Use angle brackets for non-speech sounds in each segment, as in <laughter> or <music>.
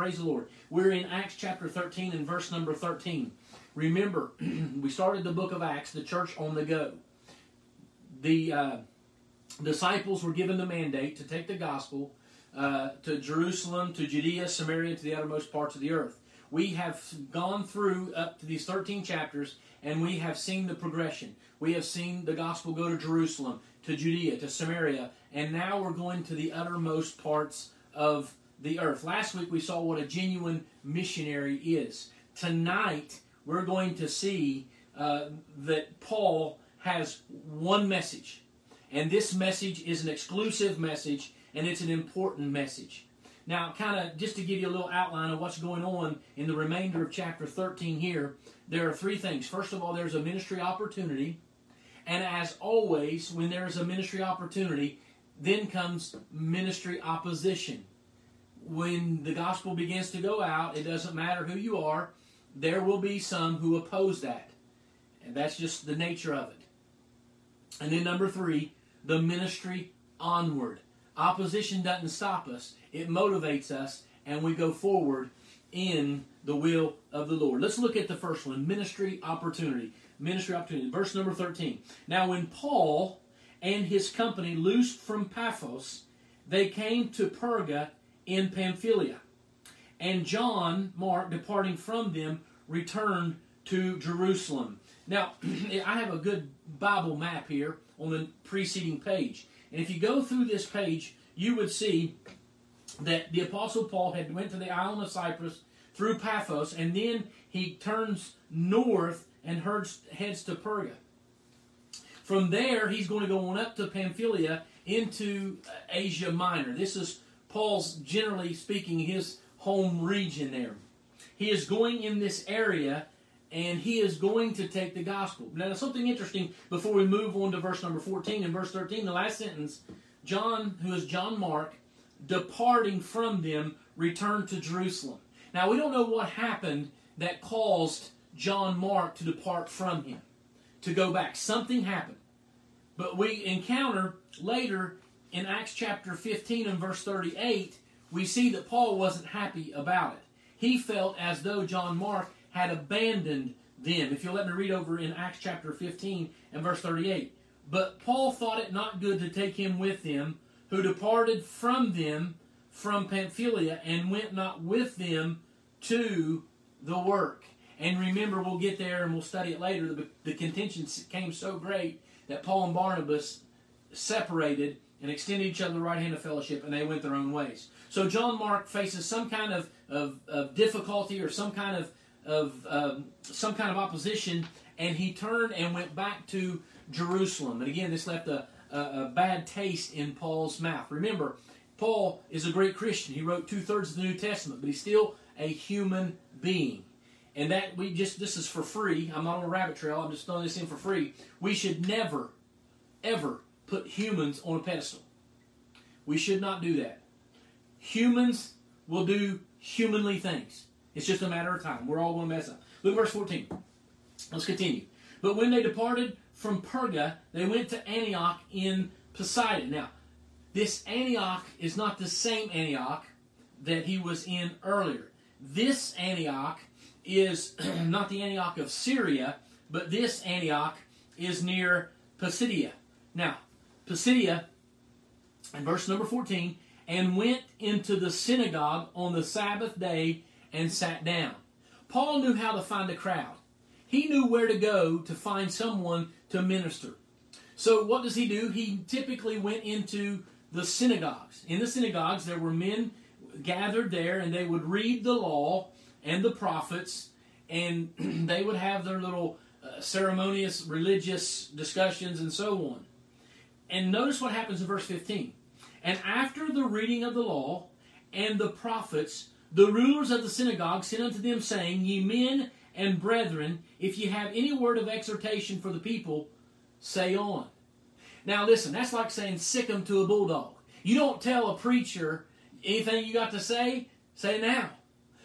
Praise the Lord. We're in Acts chapter 13 and verse number 13. Remember, <clears throat> we started the book of Acts, the church on the go. The uh, disciples were given the mandate to take the gospel uh, to Jerusalem, to Judea, Samaria, to the uttermost parts of the earth. We have gone through up to these 13 chapters and we have seen the progression. We have seen the gospel go to Jerusalem, to Judea, to Samaria, and now we're going to the uttermost parts of the earth. Last week we saw what a genuine missionary is. Tonight we're going to see uh, that Paul has one message, and this message is an exclusive message, and it's an important message. Now, kind of just to give you a little outline of what's going on in the remainder of chapter 13 here, there are three things. First of all, there's a ministry opportunity. And as always, when there is a ministry opportunity, then comes ministry opposition. When the gospel begins to go out, it doesn't matter who you are, there will be some who oppose that. And that's just the nature of it. And then number three, the ministry onward. Opposition doesn't stop us, it motivates us, and we go forward in the will of the Lord. Let's look at the first one ministry opportunity. Ministry opportunity. Verse number 13. Now, when Paul and his company loosed from Paphos, they came to Perga in Pamphylia. And John, Mark, departing from them, returned to Jerusalem. Now, <clears throat> I have a good Bible map here on the preceding page. And if you go through this page, you would see that the Apostle Paul had went to the island of Cyprus through Paphos, and then he turns north and heads to Perga. From there, he's going to go on up to Pamphylia into Asia Minor. This is Paul's, generally speaking, his home region there. He is going in this area and he is going to take the gospel. Now, something interesting before we move on to verse number 14 and verse 13, the last sentence John, who is John Mark, departing from them, returned to Jerusalem. Now, we don't know what happened that caused John Mark to depart from him, to go back. Something happened. But we encounter later in Acts chapter 15 and verse 38, we see that Paul wasn't happy about it. He felt as though John Mark had abandoned them. If you'll let me read over in Acts chapter 15 and verse 38. But Paul thought it not good to take him with them, who departed from them from Pamphylia and went not with them to the work. And remember, we'll get there and we'll study it later. The, the contention came so great that Paul and Barnabas separated and extended each other the right hand of fellowship, and they went their own ways. So John Mark faces some kind of, of, of difficulty or some kind of of um, some kind of opposition, and he turned and went back to Jerusalem. And again, this left a, a, a bad taste in Paul's mouth. Remember, Paul is a great Christian. He wrote two thirds of the New Testament, but he's still a human being. And that we just, this is for free. I'm not on a rabbit trail. I'm just throwing this in for free. We should never, ever put humans on a pedestal. We should not do that. Humans will do humanly things. It's just a matter of time. We're all going to mess up. Look at verse 14. Let's continue. But when they departed from Perga, they went to Antioch in Pisidia. Now, this Antioch is not the same Antioch that he was in earlier. This Antioch is <clears throat> not the Antioch of Syria, but this Antioch is near Pisidia. Now, Pisidia, in verse number 14, and went into the synagogue on the Sabbath day and sat down. Paul knew how to find a crowd. He knew where to go to find someone to minister. So what does he do? He typically went into the synagogues. In the synagogues, there were men gathered there, and they would read the law and the prophets, and <clears throat> they would have their little uh, ceremonious religious discussions and so on. And notice what happens in verse 15. And after the reading of the law and the prophets, the rulers of the synagogue sent unto them, saying, Ye men and brethren, if ye have any word of exhortation for the people, say on. Now listen, that's like saying sick 'em to a bulldog. You don't tell a preacher anything you got to say, say now.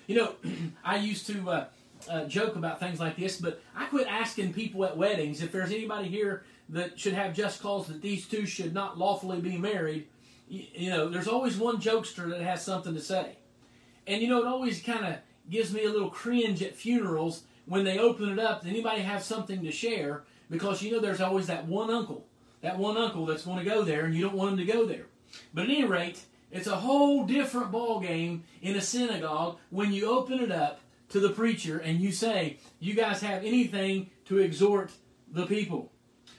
You know, <clears throat> I used to uh, uh, joke about things like this, but I quit asking people at weddings if there's anybody here that should have just cause that these two should not lawfully be married. You, you know, there's always one jokester that has something to say. And you know, it always kind of gives me a little cringe at funerals when they open it up. Anybody have something to share? Because you know, there's always that one uncle, that one uncle that's going to go there, and you don't want him to go there. But at any rate, it's a whole different ball game in a synagogue when you open it up to the preacher and you say, "You guys have anything to exhort the people?"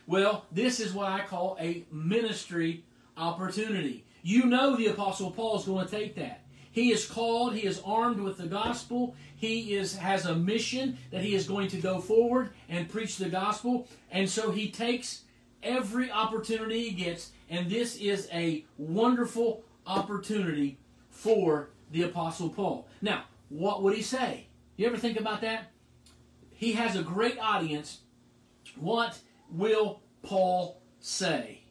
Well, this is what I call a ministry opportunity. You know the apostle Paul is going to take that. He is called, he is armed with the gospel. He is has a mission that he is going to go forward and preach the gospel. And so he takes every opportunity he gets, and this is a wonderful opportunity for the apostle Paul. Now, what would he say? You ever think about that? He has a great audience. What will Paul say?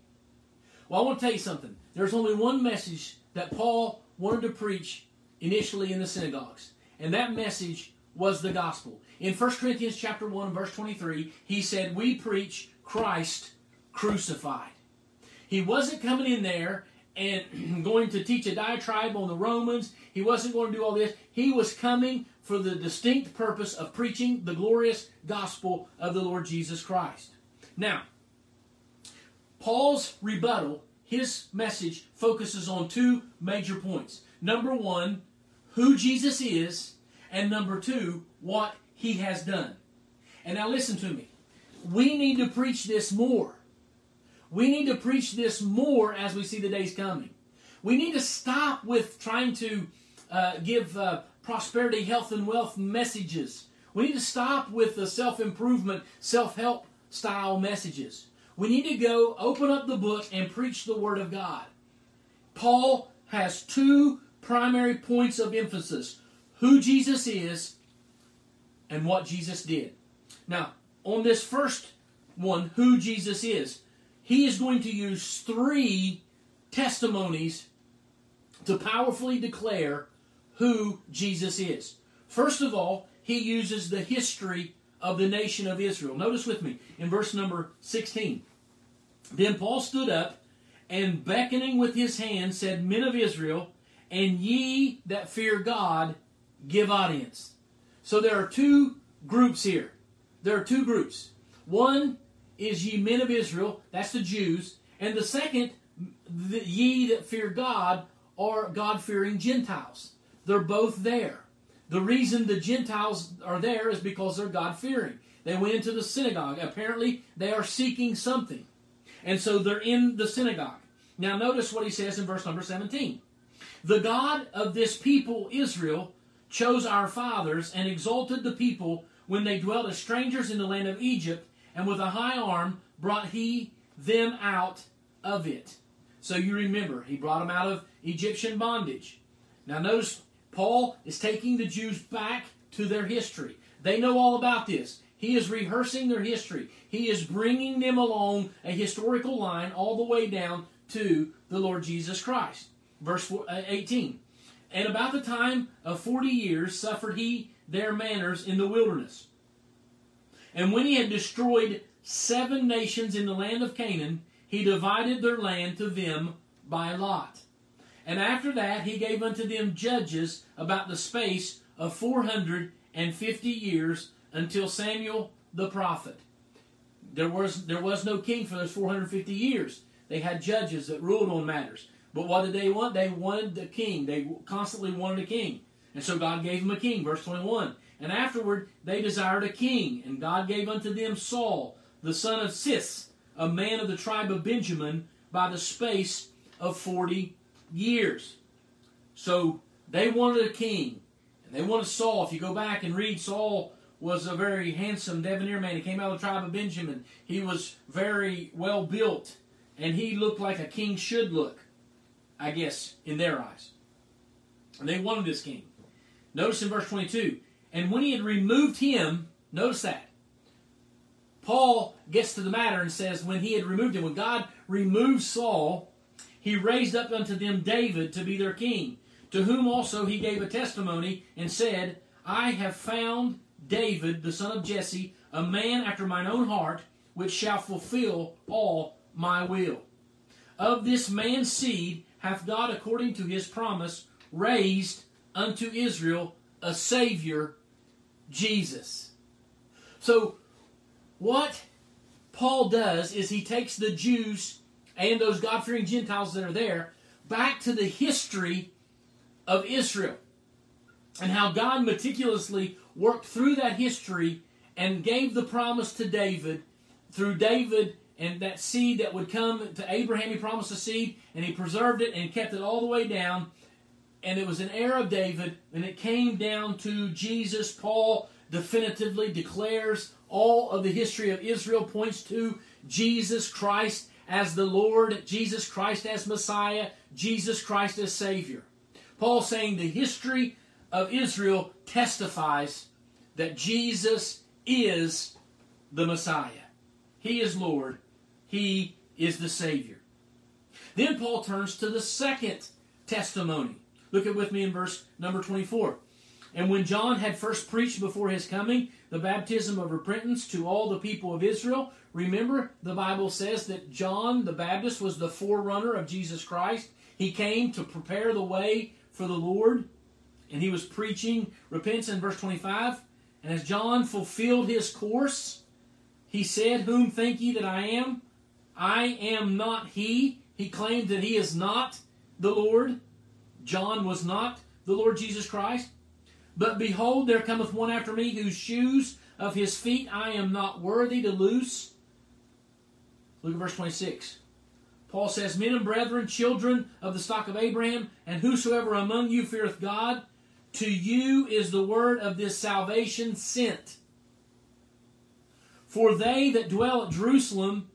Well, I want to tell you something. There's only one message that Paul wanted to preach initially in the synagogues, and that message was the gospel. In 1 Corinthians chapter 1 verse 23, he said, "We preach Christ crucified." He wasn't coming in there and <clears throat> going to teach a diatribe on the Romans. He wasn't going to do all this. He was coming for the distinct purpose of preaching the glorious gospel of the Lord Jesus Christ. Now, Paul's rebuttal, his message, focuses on two major points. Number one, who Jesus is, and number two, what he has done. And now listen to me. We need to preach this more. We need to preach this more as we see the days coming. We need to stop with trying to uh, give uh, prosperity, health, and wealth messages. We need to stop with the self improvement, self help style messages. We need to go open up the book and preach the Word of God. Paul has two primary points of emphasis who Jesus is and what Jesus did. Now, on this first one, who Jesus is, he is going to use three testimonies to powerfully declare who Jesus is. First of all, he uses the history of the nation of Israel. Notice with me in verse number 16. Then Paul stood up and beckoning with his hand said, Men of Israel, and ye that fear God, give audience. So there are two groups here. There are two groups. One is ye men of Israel, that's the Jews, and the second, the, ye that fear God, are God fearing Gentiles. They're both there. The reason the Gentiles are there is because they're God fearing. They went into the synagogue. Apparently, they are seeking something. And so they're in the synagogue. Now, notice what he says in verse number 17. The God of this people, Israel, chose our fathers and exalted the people when they dwelt as strangers in the land of Egypt, and with a high arm brought he them out of it. So you remember, he brought them out of Egyptian bondage. Now, notice Paul is taking the Jews back to their history. They know all about this. He is rehearsing their history. He is bringing them along a historical line all the way down to the Lord Jesus Christ. Verse uh, 18. And about the time of forty years suffered he their manners in the wilderness. And when he had destroyed seven nations in the land of Canaan, he divided their land to them by lot. And after that he gave unto them judges about the space of four hundred and fifty years until Samuel the prophet. There was there was no king for those 450 years. They had judges that ruled on matters. But what did they want? They wanted a king. They constantly wanted a king. And so God gave them a king, verse 21. And afterward they desired a king, and God gave unto them Saul, the son of Cis, a man of the tribe of Benjamin, by the space of 40 years. So they wanted a king, and they wanted Saul. If you go back and read, Saul was a very handsome debonair man. He came out of the tribe of Benjamin. He was very well built, and he looked like a king should look, I guess, in their eyes. And they wanted this king. Notice in verse 22 and when he had removed him, notice that. Paul gets to the matter and says, when he had removed him, when God removed Saul, he raised up unto them David to be their king, to whom also he gave a testimony and said, I have found David, the son of Jesse, a man after mine own heart, which shall fulfill all my will. Of this man's seed hath God, according to his promise, raised unto Israel a Savior, Jesus. So, what Paul does is he takes the Jews and those God fearing Gentiles that are there back to the history of Israel and how God meticulously worked through that history and gave the promise to David through David and that seed that would come to Abraham. He promised a seed and he preserved it and kept it all the way down. And it was an heir of David and it came down to Jesus. Paul definitively declares all of the history of Israel points to Jesus Christ as the Lord, Jesus Christ as Messiah, Jesus Christ as Savior. Paul saying the history of Israel testifies that Jesus is the Messiah. He is Lord. He is the Savior. Then Paul turns to the second testimony. Look at with me in verse number 24. And when John had first preached before his coming the baptism of repentance to all the people of Israel, remember the Bible says that John the Baptist was the forerunner of Jesus Christ. He came to prepare the way for the Lord, and he was preaching repentance in verse 25. And as John fulfilled his course, he said, Whom think ye that I am? I am not he. He claimed that he is not the Lord. John was not the Lord Jesus Christ. But behold, there cometh one after me, whose shoes of his feet I am not worthy to loose. Look at verse 26. Paul says, Men and brethren, children of the stock of Abraham, and whosoever among you feareth God, to you is the word of this salvation sent. For they that dwell at Jerusalem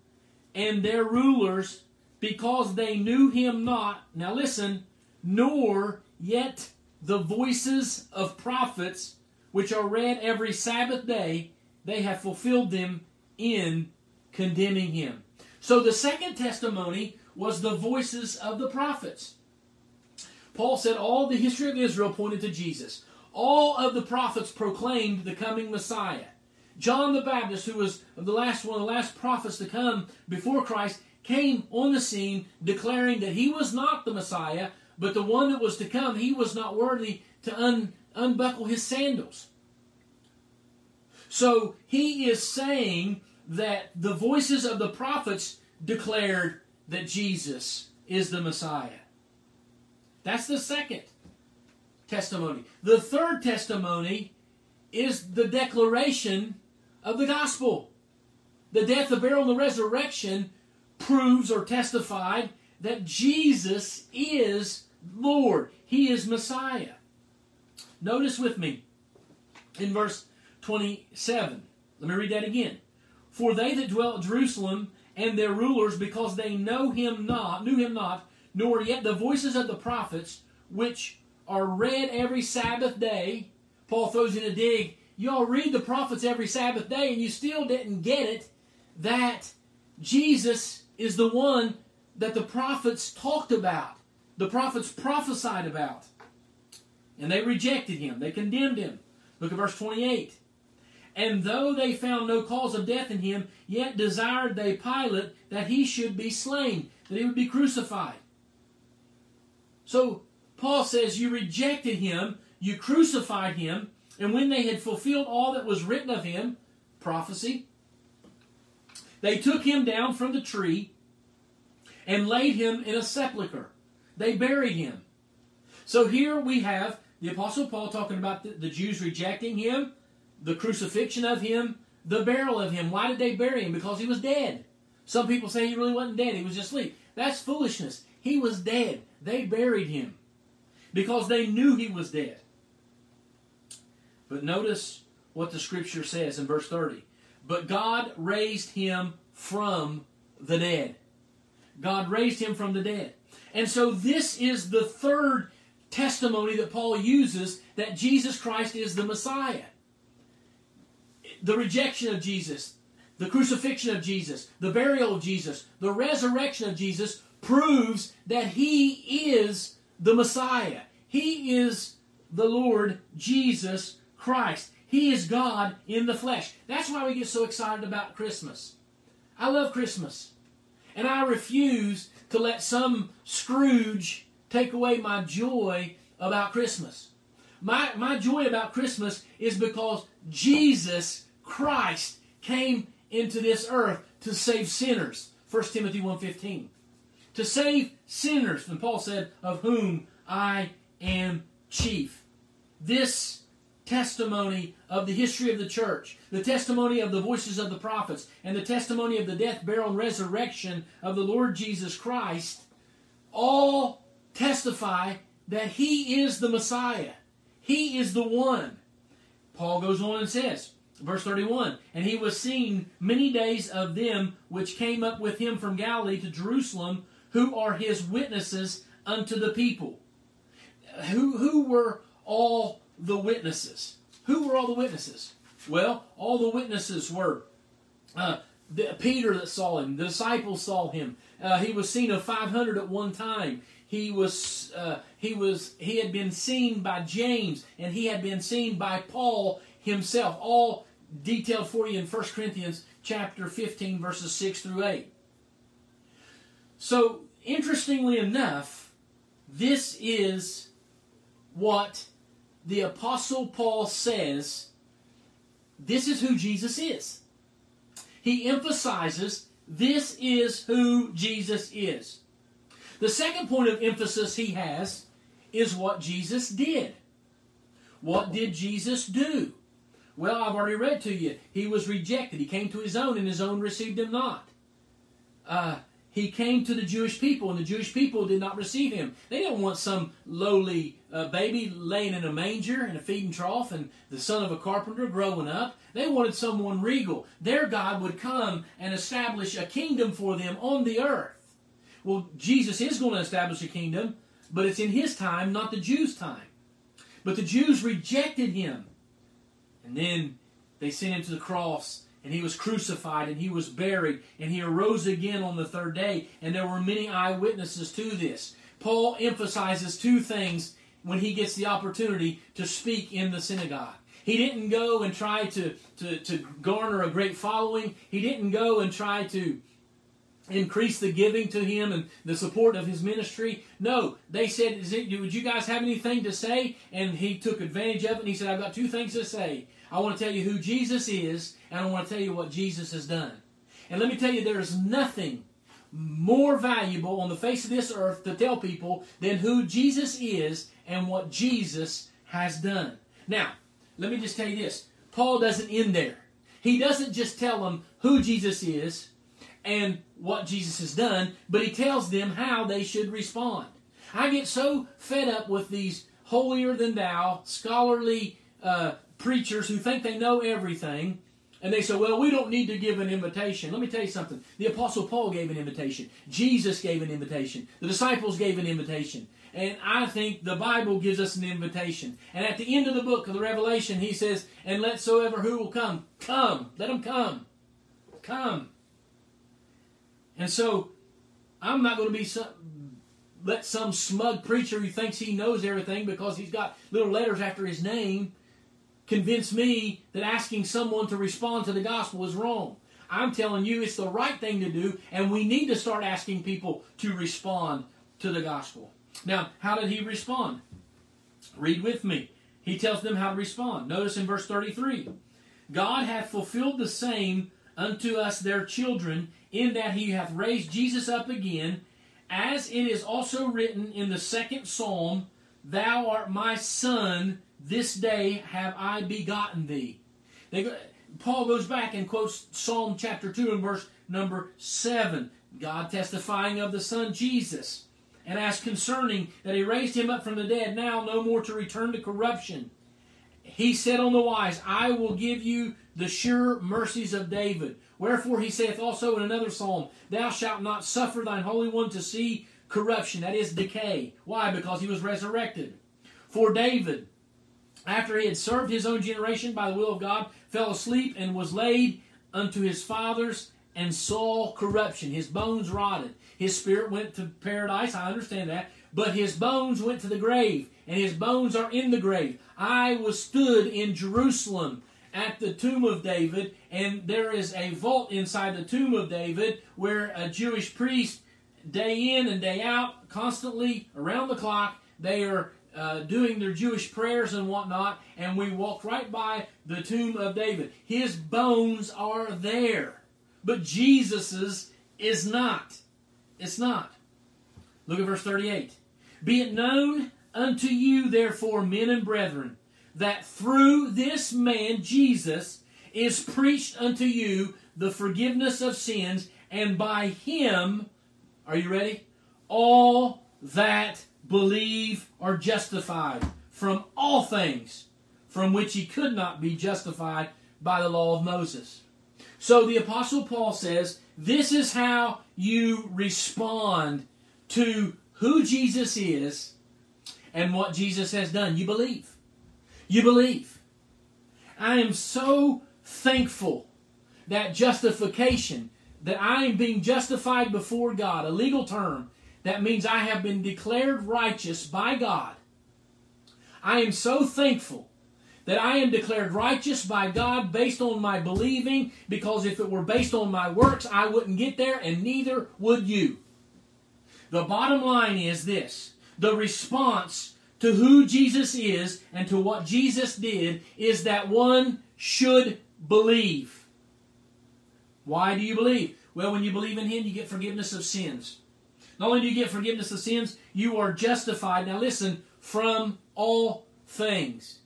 and their rulers, because they knew him not, now listen, nor yet the voices of prophets, which are read every Sabbath day, they have fulfilled them in condemning him. So the second testimony was the voices of the prophets. Paul said all the history of Israel pointed to Jesus. All of the prophets proclaimed the coming Messiah. John the Baptist, who was the last one of the last prophets to come before Christ, came on the scene declaring that he was not the Messiah, but the one that was to come, he was not worthy to un, unbuckle his sandals. So he is saying that the voices of the prophets declared that Jesus is the Messiah. That's the second testimony. The third testimony is the declaration of the gospel. The death, the burial, and the resurrection proves or testified that Jesus is Lord. He is Messiah. Notice with me in verse 27. Let me read that again. For they that dwell at Jerusalem and their rulers, because they know him not, knew him not, nor yet the voices of the prophets, which are read every Sabbath day. Paul throws in a dig. Y'all read the prophets every Sabbath day, and you still didn't get it that Jesus is the one that the prophets talked about the prophets prophesied about. And they rejected him, they condemned him. Look at verse 28. And though they found no cause of death in him, yet desired they Pilate that he should be slain, that he would be crucified. So Paul says, You rejected him, you crucified him, and when they had fulfilled all that was written of him, prophecy, they took him down from the tree and laid him in a sepulchre they buried him. So here we have the Apostle Paul talking about the, the Jews rejecting him, the crucifixion of him, the burial of him. Why did they bury him? Because he was dead. Some people say he really wasn't dead, he was just asleep. That's foolishness. He was dead. They buried him because they knew he was dead. But notice what the scripture says in verse 30. But God raised him from the dead. God raised him from the dead. And so this is the third testimony that Paul uses that Jesus Christ is the Messiah. The rejection of Jesus, the crucifixion of Jesus, the burial of Jesus, the resurrection of Jesus proves that he is the Messiah. He is the Lord Jesus Christ. He is God in the flesh. That's why we get so excited about Christmas. I love Christmas. And I refuse to let some Scrooge take away my joy about Christmas. My, my joy about Christmas is because Jesus Christ came into this earth to save sinners. 1 Timothy 1.15. To save sinners. And Paul said, of whom I am chief. This testimony of the history of the church, the testimony of the voices of the prophets, and the testimony of the death, burial, and resurrection of the Lord Jesus Christ all testify that He is the Messiah. He is the one. Paul goes on and says, verse 31 And he was seen many days of them which came up with him from Galilee to Jerusalem, who are his witnesses unto the people. Who, who were all the witnesses? Who were all the witnesses? Well, all the witnesses were uh, the, Peter that saw him, the disciples saw him. Uh, he was seen of 500 at one time. He was uh, he was he had been seen by James, and he had been seen by Paul himself. All detailed for you in 1 Corinthians chapter 15, verses 6 through 8. So, interestingly enough, this is what the Apostle Paul says. This is who Jesus is. He emphasizes this is who Jesus is. The second point of emphasis he has is what Jesus did. What did Jesus do? Well, I've already read to you. He was rejected. He came to his own, and his own received him not. Uh, he came to the Jewish people, and the Jewish people did not receive him. They didn't want some lowly uh, baby laying in a manger in a feeding trough and the son of a carpenter growing up. They wanted someone regal. Their God would come and establish a kingdom for them on the earth. Well, Jesus is going to establish a kingdom, but it's in his time, not the Jews' time. But the Jews rejected him. And then they sent him to the cross and he was crucified and he was buried and he arose again on the third day and there were many eyewitnesses to this paul emphasizes two things when he gets the opportunity to speak in the synagogue he didn't go and try to, to, to garner a great following he didn't go and try to increase the giving to him and the support of his ministry. No, they said, it, Would you guys have anything to say? And he took advantage of it and he said, I've got two things to say. I want to tell you who Jesus is, and I want to tell you what Jesus has done. And let me tell you, there is nothing more valuable on the face of this earth to tell people than who Jesus is and what Jesus has done. Now, let me just tell you this Paul doesn't end there. He doesn't just tell them who Jesus is and what Jesus has done, but he tells them how they should respond. I get so fed up with these holier than thou, scholarly uh, preachers who think they know everything, and they say, well, we don't need to give an invitation. Let me tell you something. The Apostle Paul gave an invitation. Jesus gave an invitation. The disciples gave an invitation. And I think the Bible gives us an invitation. And at the end of the book of the Revelation, he says, And let soever who will come, come. Let them come. Come. And so, I'm not going to be some, let some smug preacher who thinks he knows everything because he's got little letters after his name convince me that asking someone to respond to the gospel is wrong. I'm telling you it's the right thing to do, and we need to start asking people to respond to the gospel. Now, how did he respond? Read with me. He tells them how to respond. Notice in verse 33 God hath fulfilled the same unto us their children, in that he hath raised Jesus up again, as it is also written in the second psalm, Thou art my son, this day have I begotten thee. They, Paul goes back and quotes Psalm chapter 2 and verse number 7. God testifying of the Son Jesus. And as concerning that he raised him up from the dead, now no more to return to corruption. He said on the wise, I will give you the sure mercies of David. Wherefore he saith also in another psalm, Thou shalt not suffer thine Holy One to see corruption, that is decay. Why? Because he was resurrected. For David, after he had served his own generation by the will of God, fell asleep and was laid unto his fathers and saw corruption. His bones rotted. His spirit went to paradise. I understand that. But his bones went to the grave, and his bones are in the grave. I was stood in Jerusalem at the tomb of David, and there is a vault inside the tomb of David where a Jewish priest, day in and day out, constantly around the clock, they are uh, doing their Jewish prayers and whatnot, and we walked right by the tomb of David. His bones are there, but Jesus's is not. It's not. Look at verse 38. Be it known unto you, therefore, men and brethren, that through this man, Jesus, is preached unto you the forgiveness of sins, and by him, are you ready? All that believe are justified from all things from which he could not be justified by the law of Moses. So the Apostle Paul says, This is how you respond to who Jesus is and what Jesus has done. You believe. You believe. I am so thankful that justification, that I am being justified before God, a legal term, that means I have been declared righteous by God. I am so thankful that I am declared righteous by God based on my believing, because if it were based on my works, I wouldn't get there, and neither would you. The bottom line is this the response to who Jesus is and to what Jesus did is that one should believe. Why do you believe? Well, when you believe in Him, you get forgiveness of sins. Not only do you get forgiveness of sins, you are justified. Now listen, from all things.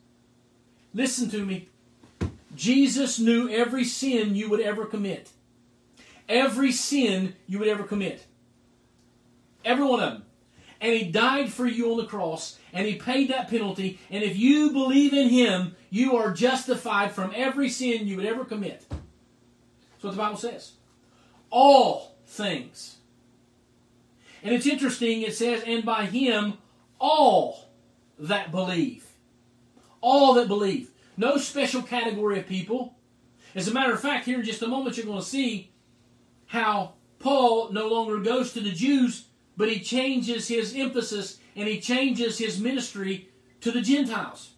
Listen to me. Jesus knew every sin you would ever commit. Every sin you would ever commit. Every one of them. And He died for you on the cross, and He paid that penalty. And if you believe in Him, you are justified from every sin you would ever commit. That's what the Bible says. All things. And it's interesting, it says, and by him all that believe. All that believe. No special category of people. As a matter of fact, here in just a moment, you're going to see how Paul no longer goes to the Jews, but he changes his emphasis and he changes his ministry to the Gentiles.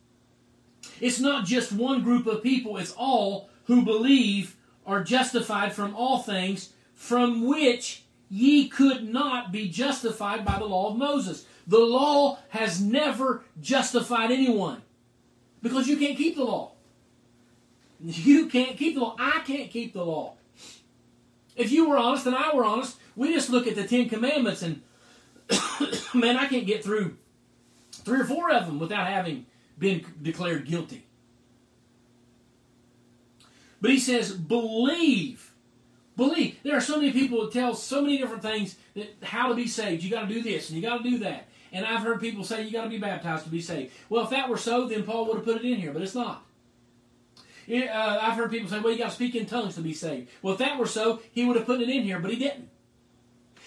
It's not just one group of people, it's all who believe are justified from all things from which ye could not be justified by the law of Moses. The law has never justified anyone because you can't keep the law. You can't keep the law. I can't keep the law. If you were honest and I were honest, we just look at the Ten Commandments and, <coughs> man, I can't get through three or four of them without having been declared guilty. But he says, believe Believe. There are so many people who tell so many different things that how to be saved. You got to do this and you got to do that. And I've heard people say you got to be baptized to be saved. Well, if that were so, then Paul would have put it in here, but it's not. It, uh, I've heard people say, well, you got to speak in tongues to be saved. Well, if that were so, he would have put it in here, but he didn't.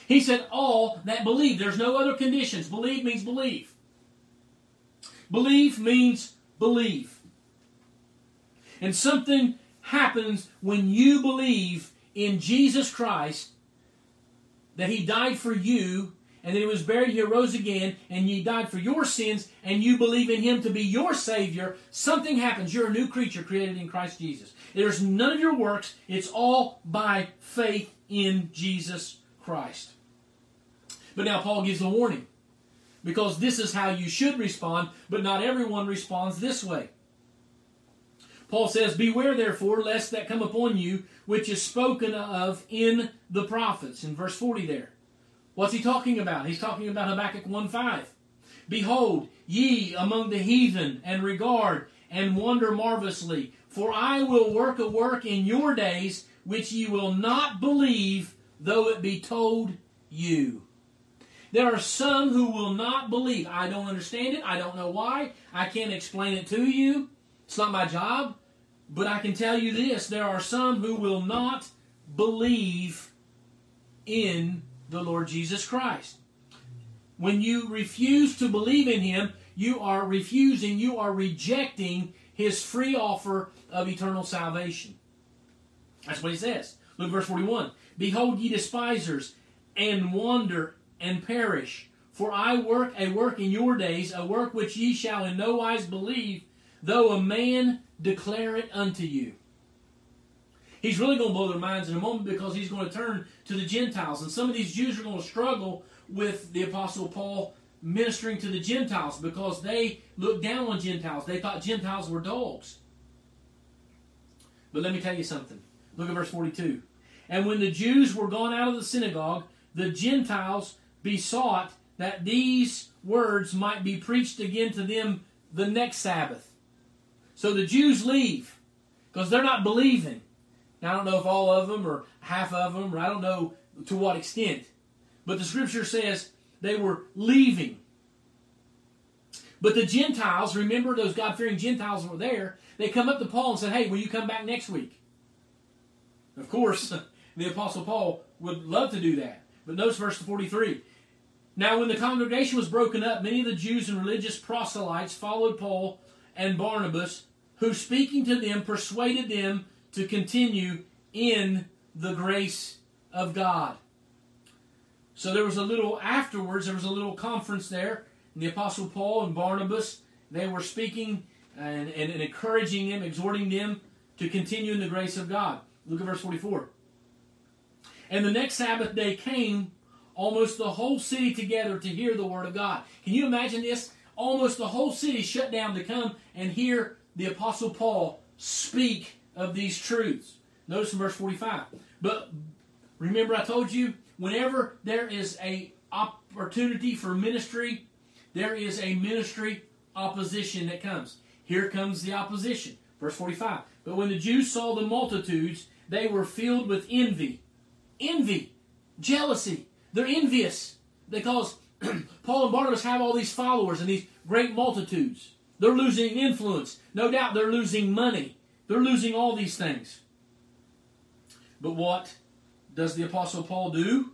He said, all that believe. There's no other conditions. Believe means believe. Believe means believe. And something happens when you believe in Jesus Christ that He died for you and that He was buried, He rose again, and He died for your sins, and you believe in Him to be your Savior, something happens. You're a new creature created in Christ Jesus. There's none of your works, it's all by faith in Jesus Christ. But now Paul gives a warning because this is how you should respond, but not everyone responds this way. Paul says, Beware therefore, lest that come upon you, which is spoken of in the prophets. In verse 40 there. What's he talking about? He's talking about Habakkuk 1 5. Behold, ye among the heathen, and regard and wonder marvelously. For I will work a work in your days which ye will not believe, though it be told you. There are some who will not believe. I don't understand it. I don't know why. I can't explain it to you. It's not my job. But I can tell you this there are some who will not believe in the Lord Jesus Christ. When you refuse to believe in Him, you are refusing, you are rejecting His free offer of eternal salvation. That's what He says. Look verse 41. Behold, ye despisers, and wander and perish. For I work a work in your days, a work which ye shall in no wise believe, though a man declare it unto you. He's really going to blow their minds in a moment because he's going to turn to the Gentiles. And some of these Jews are going to struggle with the Apostle Paul ministering to the Gentiles because they looked down on Gentiles. They thought Gentiles were dogs. But let me tell you something. Look at verse 42. And when the Jews were gone out of the synagogue, the Gentiles besought that these words might be preached again to them the next Sabbath. So the Jews leave because they're not believing. Now, I don't know if all of them or half of them, or I don't know to what extent. But the scripture says they were leaving. But the Gentiles, remember those God fearing Gentiles were there, they come up to Paul and said, Hey, will you come back next week? Of course, <laughs> the Apostle Paul would love to do that. But notice verse 43. Now, when the congregation was broken up, many of the Jews and religious proselytes followed Paul and Barnabas, who, speaking to them, persuaded them to continue in the grace of God. So there was a little afterwards, there was a little conference there. And the Apostle Paul and Barnabas, they were speaking and, and, and encouraging them, exhorting them to continue in the grace of God. Look at verse 44. And the next Sabbath day came almost the whole city together to hear the word of God. Can you imagine this? Almost the whole city shut down to come and hear the Apostle Paul speak of these truths. Notice in verse 45. But remember, I told you, whenever there is a opportunity for ministry, there is a ministry opposition that comes. Here comes the opposition. Verse 45. But when the Jews saw the multitudes, they were filled with envy. Envy. Jealousy. They're envious because <clears throat> Paul and Barnabas have all these followers and these great multitudes. They're losing influence. No doubt they're losing money. They're losing all these things. But what does the Apostle Paul do?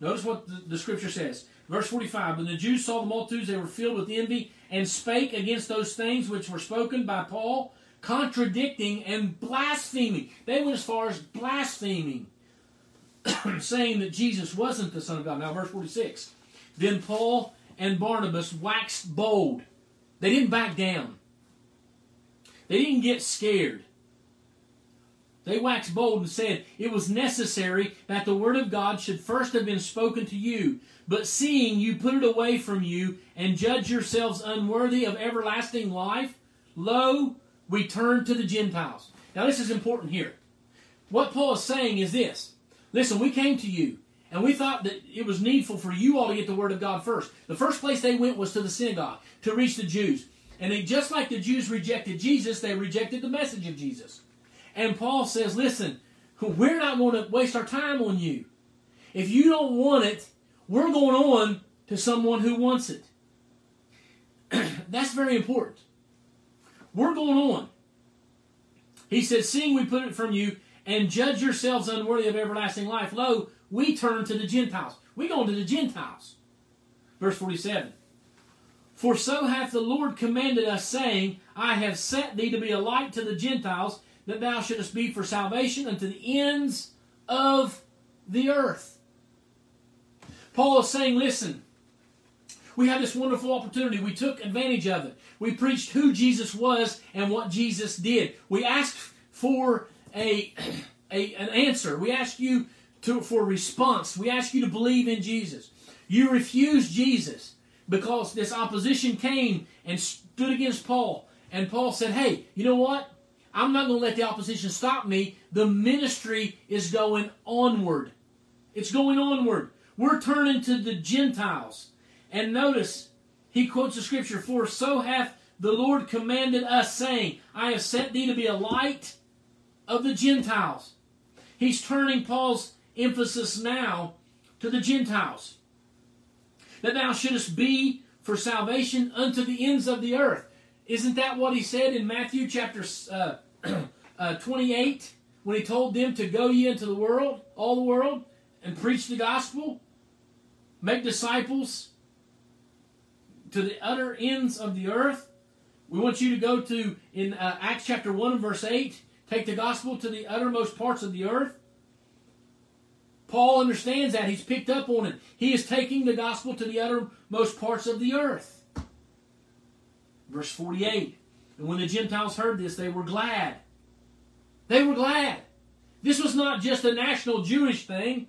Notice what the, the scripture says. Verse 45 When the Jews saw the multitudes, they were filled with envy and spake against those things which were spoken by Paul, contradicting and blaspheming. They went as far as blaspheming, <clears throat> saying that Jesus wasn't the Son of God. Now, verse 46 Then Paul and Barnabas waxed bold. They didn't back down, they didn't get scared. They waxed bold and said, It was necessary that the word of God should first have been spoken to you. But seeing you put it away from you and judge yourselves unworthy of everlasting life, lo, we turn to the Gentiles. Now, this is important here. What Paul is saying is this Listen, we came to you, and we thought that it was needful for you all to get the word of God first. The first place they went was to the synagogue to reach the Jews. And they, just like the Jews rejected Jesus, they rejected the message of Jesus. And Paul says, listen, we're not going to waste our time on you. If you don't want it, we're going on to someone who wants it. <clears throat> That's very important. We're going on. He says, Seeing we put it from you, and judge yourselves unworthy of everlasting life, lo, we turn to the Gentiles. We go to the Gentiles. Verse 47. For so hath the Lord commanded us, saying, I have set thee to be a light to the Gentiles, that thou shouldest be for salvation unto the ends of the earth. Paul is saying, listen, we had this wonderful opportunity. We took advantage of it. We preached who Jesus was and what Jesus did. We asked for a, <clears throat> a an answer. We asked you to, for response. We asked you to believe in Jesus. You refused Jesus because this opposition came and stood against Paul. And Paul said, Hey, you know what? I'm not going to let the opposition stop me. The ministry is going onward. It's going onward. We're turning to the Gentiles. And notice, he quotes the scripture, For so hath the Lord commanded us, saying, I have set thee to be a light of the Gentiles. He's turning Paul's emphasis now to the Gentiles. That thou shouldest be for salvation unto the ends of the earth. Isn't that what he said in Matthew chapter uh, <clears throat> uh, 28 when he told them to go ye into the world, all the world, and preach the gospel, make disciples to the utter ends of the earth? We want you to go to, in uh, Acts chapter 1 and verse 8, take the gospel to the uttermost parts of the earth. Paul understands that. He's picked up on it. He is taking the gospel to the uttermost parts of the earth. Verse 48 And when the Gentiles heard this, they were glad. They were glad. This was not just a national Jewish thing,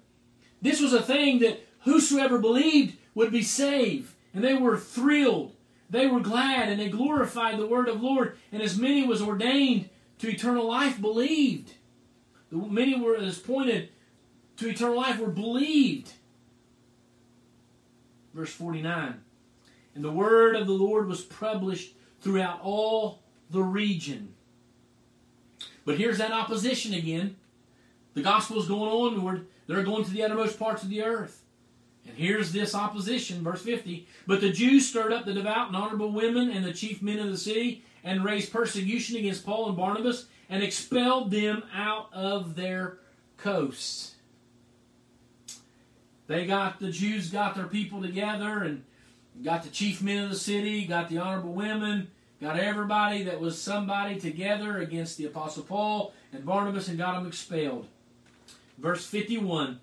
this was a thing that whosoever believed would be saved. And they were thrilled. They were glad and they glorified the word of the Lord. And as many was ordained to eternal life believed. The many were as pointed to eternal life were believed. Verse 49. And the word of the Lord was published throughout all the region. But here's that opposition again. The gospel is going onward. They're going to the uttermost parts of the earth. And here's this opposition, verse 50. But the Jews stirred up the devout and honorable women and the chief men of the city and raised persecution against Paul and Barnabas and expelled them out of their coasts. They got, the Jews got their people together and got the chief men of the city, got the honorable women, got everybody that was somebody together against the Apostle Paul and Barnabas and got them expelled. Verse 51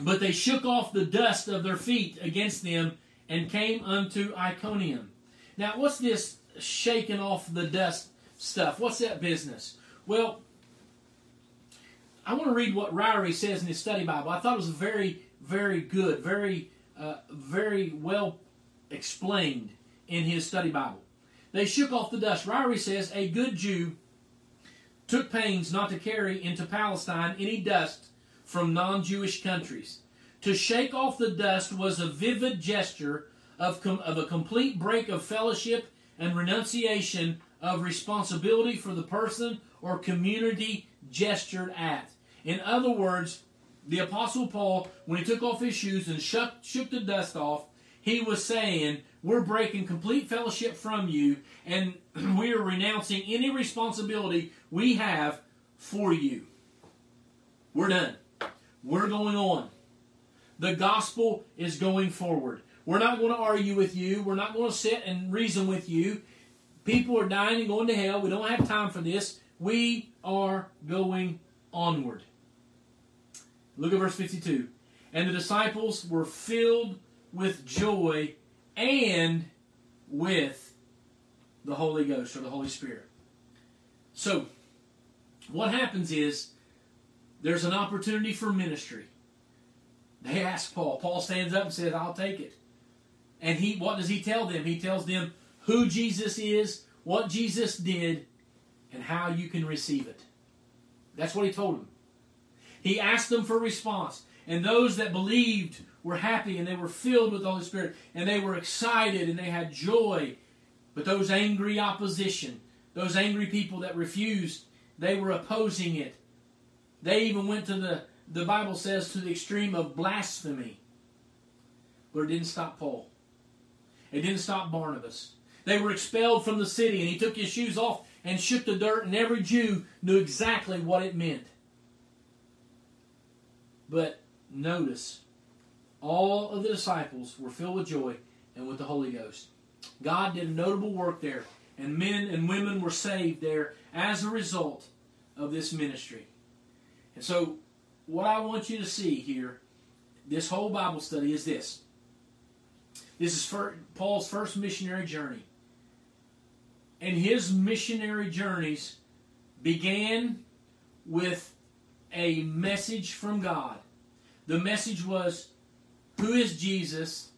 But they shook off the dust of their feet against them and came unto Iconium. Now, what's this shaking off the dust stuff? What's that business? Well, I want to read what Ryrie says in his study Bible. I thought it was very, very good, very, uh, very well explained in his study Bible. They shook off the dust. Ryrie says a good Jew took pains not to carry into Palestine any dust from non Jewish countries. To shake off the dust was a vivid gesture of, com- of a complete break of fellowship and renunciation of responsibility for the person or community gestured at. In other words, the Apostle Paul, when he took off his shoes and shook, shook the dust off, he was saying, We're breaking complete fellowship from you, and <clears throat> we are renouncing any responsibility we have for you. We're done. We're going on. The gospel is going forward. We're not going to argue with you. We're not going to sit and reason with you. People are dying and going to hell. We don't have time for this. We are going onward. Look at verse 52. And the disciples were filled with joy and with the Holy Ghost or the Holy Spirit. So, what happens is there's an opportunity for ministry. They ask Paul. Paul stands up and says, I'll take it. And he what does he tell them? He tells them who Jesus is, what Jesus did, and how you can receive it. That's what he told them. He asked them for response. And those that believed were happy and they were filled with the Holy Spirit and they were excited and they had joy. But those angry opposition, those angry people that refused, they were opposing it. They even went to the, the Bible says, to the extreme of blasphemy. But it didn't stop Paul. It didn't stop Barnabas. They were expelled from the city, and he took his shoes off and shook the dirt, and every Jew knew exactly what it meant. But notice, all of the disciples were filled with joy and with the Holy Ghost. God did a notable work there, and men and women were saved there as a result of this ministry. And so, what I want you to see here, this whole Bible study, is this. This is Paul's first missionary journey. And his missionary journeys began with a message from God. The message was who is Jesus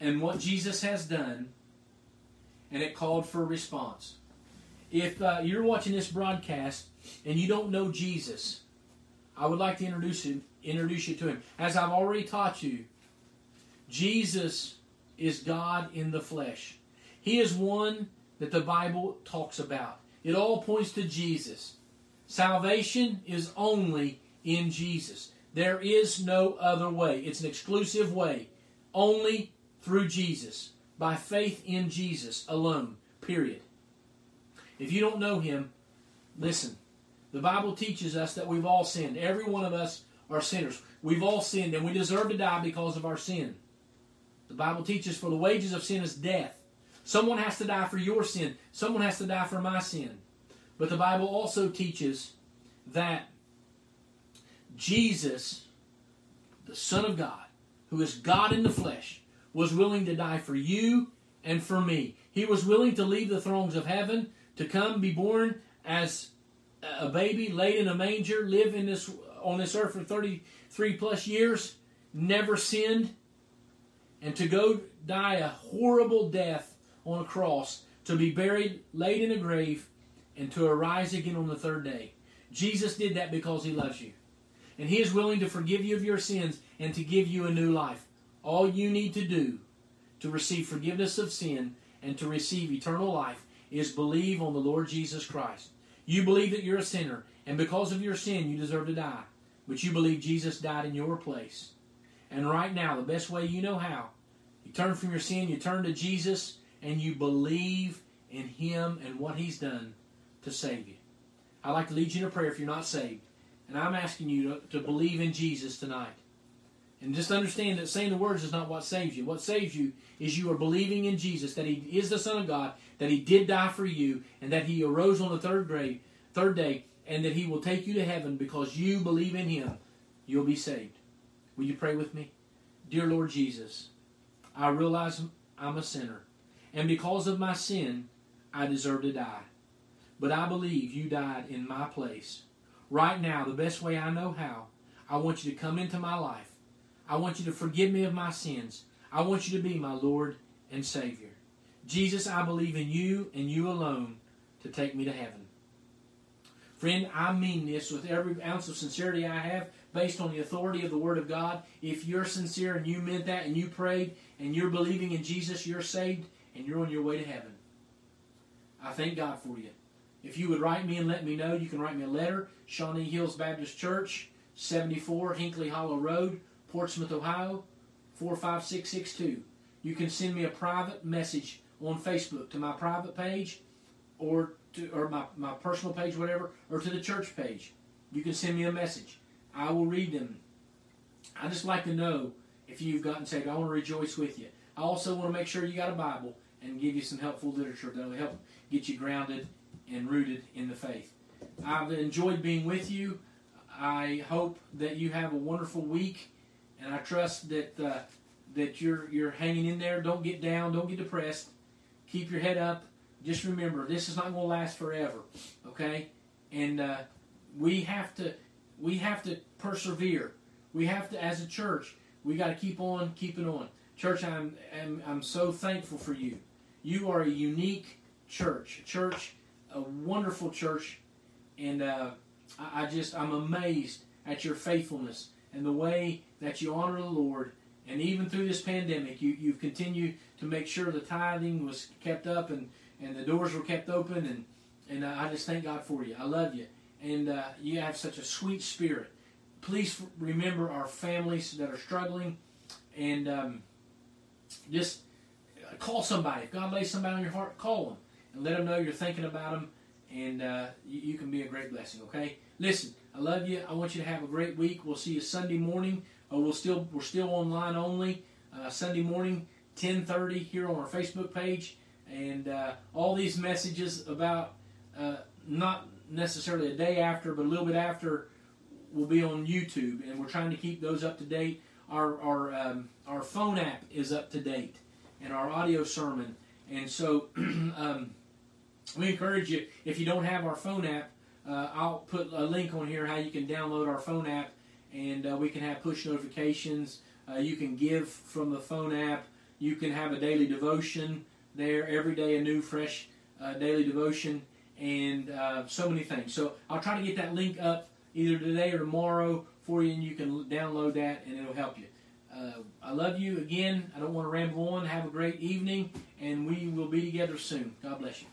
and what Jesus has done, and it called for a response. If uh, you're watching this broadcast and you don't know Jesus, I would like to introduce you, introduce you to him. As I've already taught you, Jesus is God in the flesh. He is one that the Bible talks about. It all points to Jesus. Salvation is only in Jesus. There is no other way. It's an exclusive way. Only through Jesus. By faith in Jesus alone. Period. If you don't know Him, listen. The Bible teaches us that we've all sinned. Every one of us are sinners. We've all sinned and we deserve to die because of our sin. The Bible teaches for the wages of sin is death. Someone has to die for your sin. Someone has to die for my sin. But the Bible also teaches that Jesus, the Son of God, who is God in the flesh, was willing to die for you and for me. He was willing to leave the thrones of heaven to come be born as a baby laid in a manger, live in this on this earth for 33 plus years, never sinned, and to go die a horrible death on a cross, to be buried, laid in a grave, and to arise again on the third day. Jesus did that because he loves you. And he is willing to forgive you of your sins and to give you a new life. All you need to do to receive forgiveness of sin and to receive eternal life is believe on the Lord Jesus Christ. You believe that you're a sinner, and because of your sin, you deserve to die. But you believe Jesus died in your place. And right now, the best way you know how, you turn from your sin, you turn to Jesus, and you believe in Him and what He's done to save you. I'd like to lead you in a prayer if you're not saved. And I'm asking you to, to believe in Jesus tonight. And just understand that saying the words is not what saves you. What saves you is you are believing in Jesus, that He is the Son of God, that He did die for you, and that He arose on the third third day, and that He will take you to heaven because you believe in Him. You'll be saved. Will you pray with me? Dear Lord Jesus, I realize I'm a sinner, and because of my sin, I deserve to die. But I believe you died in my place. Right now, the best way I know how, I want you to come into my life. I want you to forgive me of my sins. I want you to be my Lord and Savior. Jesus, I believe in you and you alone to take me to heaven. Friend, I mean this with every ounce of sincerity I have, based on the authority of the Word of God. If you're sincere and you meant that and you prayed and you're believing in Jesus, you're saved and you're on your way to heaven. I thank God for you. If you would write me and let me know, you can write me a letter, Shawnee Hills Baptist Church, 74 Hinkley Hollow Road, Portsmouth, Ohio, 45662. You can send me a private message on Facebook to my private page or to or my, my personal page, whatever, or to the church page. You can send me a message. I will read them. I just like to know if you've gotten saved. I want to rejoice with you. I also want to make sure you got a Bible and give you some helpful literature that will help get you grounded and rooted in the faith. I've enjoyed being with you. I hope that you have a wonderful week, and I trust that uh, that you're you're hanging in there. Don't get down. Don't get depressed. Keep your head up. Just remember, this is not going to last forever. Okay, and uh, we have to we have to persevere. We have to, as a church, we got to keep on keeping on. Church, I'm, I'm I'm so thankful for you. You are a unique church, church, a wonderful church, and uh, I, I just I'm amazed at your faithfulness and the way that you honor the Lord. And even through this pandemic, you, you've continued to make sure the tithing was kept up and, and the doors were kept open. And, and uh, I just thank God for you. I love you. And uh, you have such a sweet spirit. Please remember our families that are struggling. And um, just call somebody. If God lays somebody on your heart, call them and let them know you're thinking about them, and uh, you, you, can be a great blessing. Okay, listen, I love you. I want you to have a great week. We'll see you Sunday morning. Uh, we'll still we're still online only uh, Sunday morning, 10:30 here on our Facebook page, and uh, all these messages about uh, not necessarily a day after, but a little bit after will be on YouTube, and we're trying to keep those up to date. Our our um, our phone app is up to date, and our audio sermon, and so <clears throat> um, we encourage you if you don't have our phone app. Uh, I'll put a link on here how you can download our phone app, and uh, we can have push notifications. Uh, you can give from the phone app. You can have a daily devotion there every day, a new, fresh uh, daily devotion, and uh, so many things. So I'll try to get that link up either today or tomorrow for you, and you can download that, and it'll help you. Uh, I love you again. I don't want to ramble on. Have a great evening, and we will be together soon. God bless you.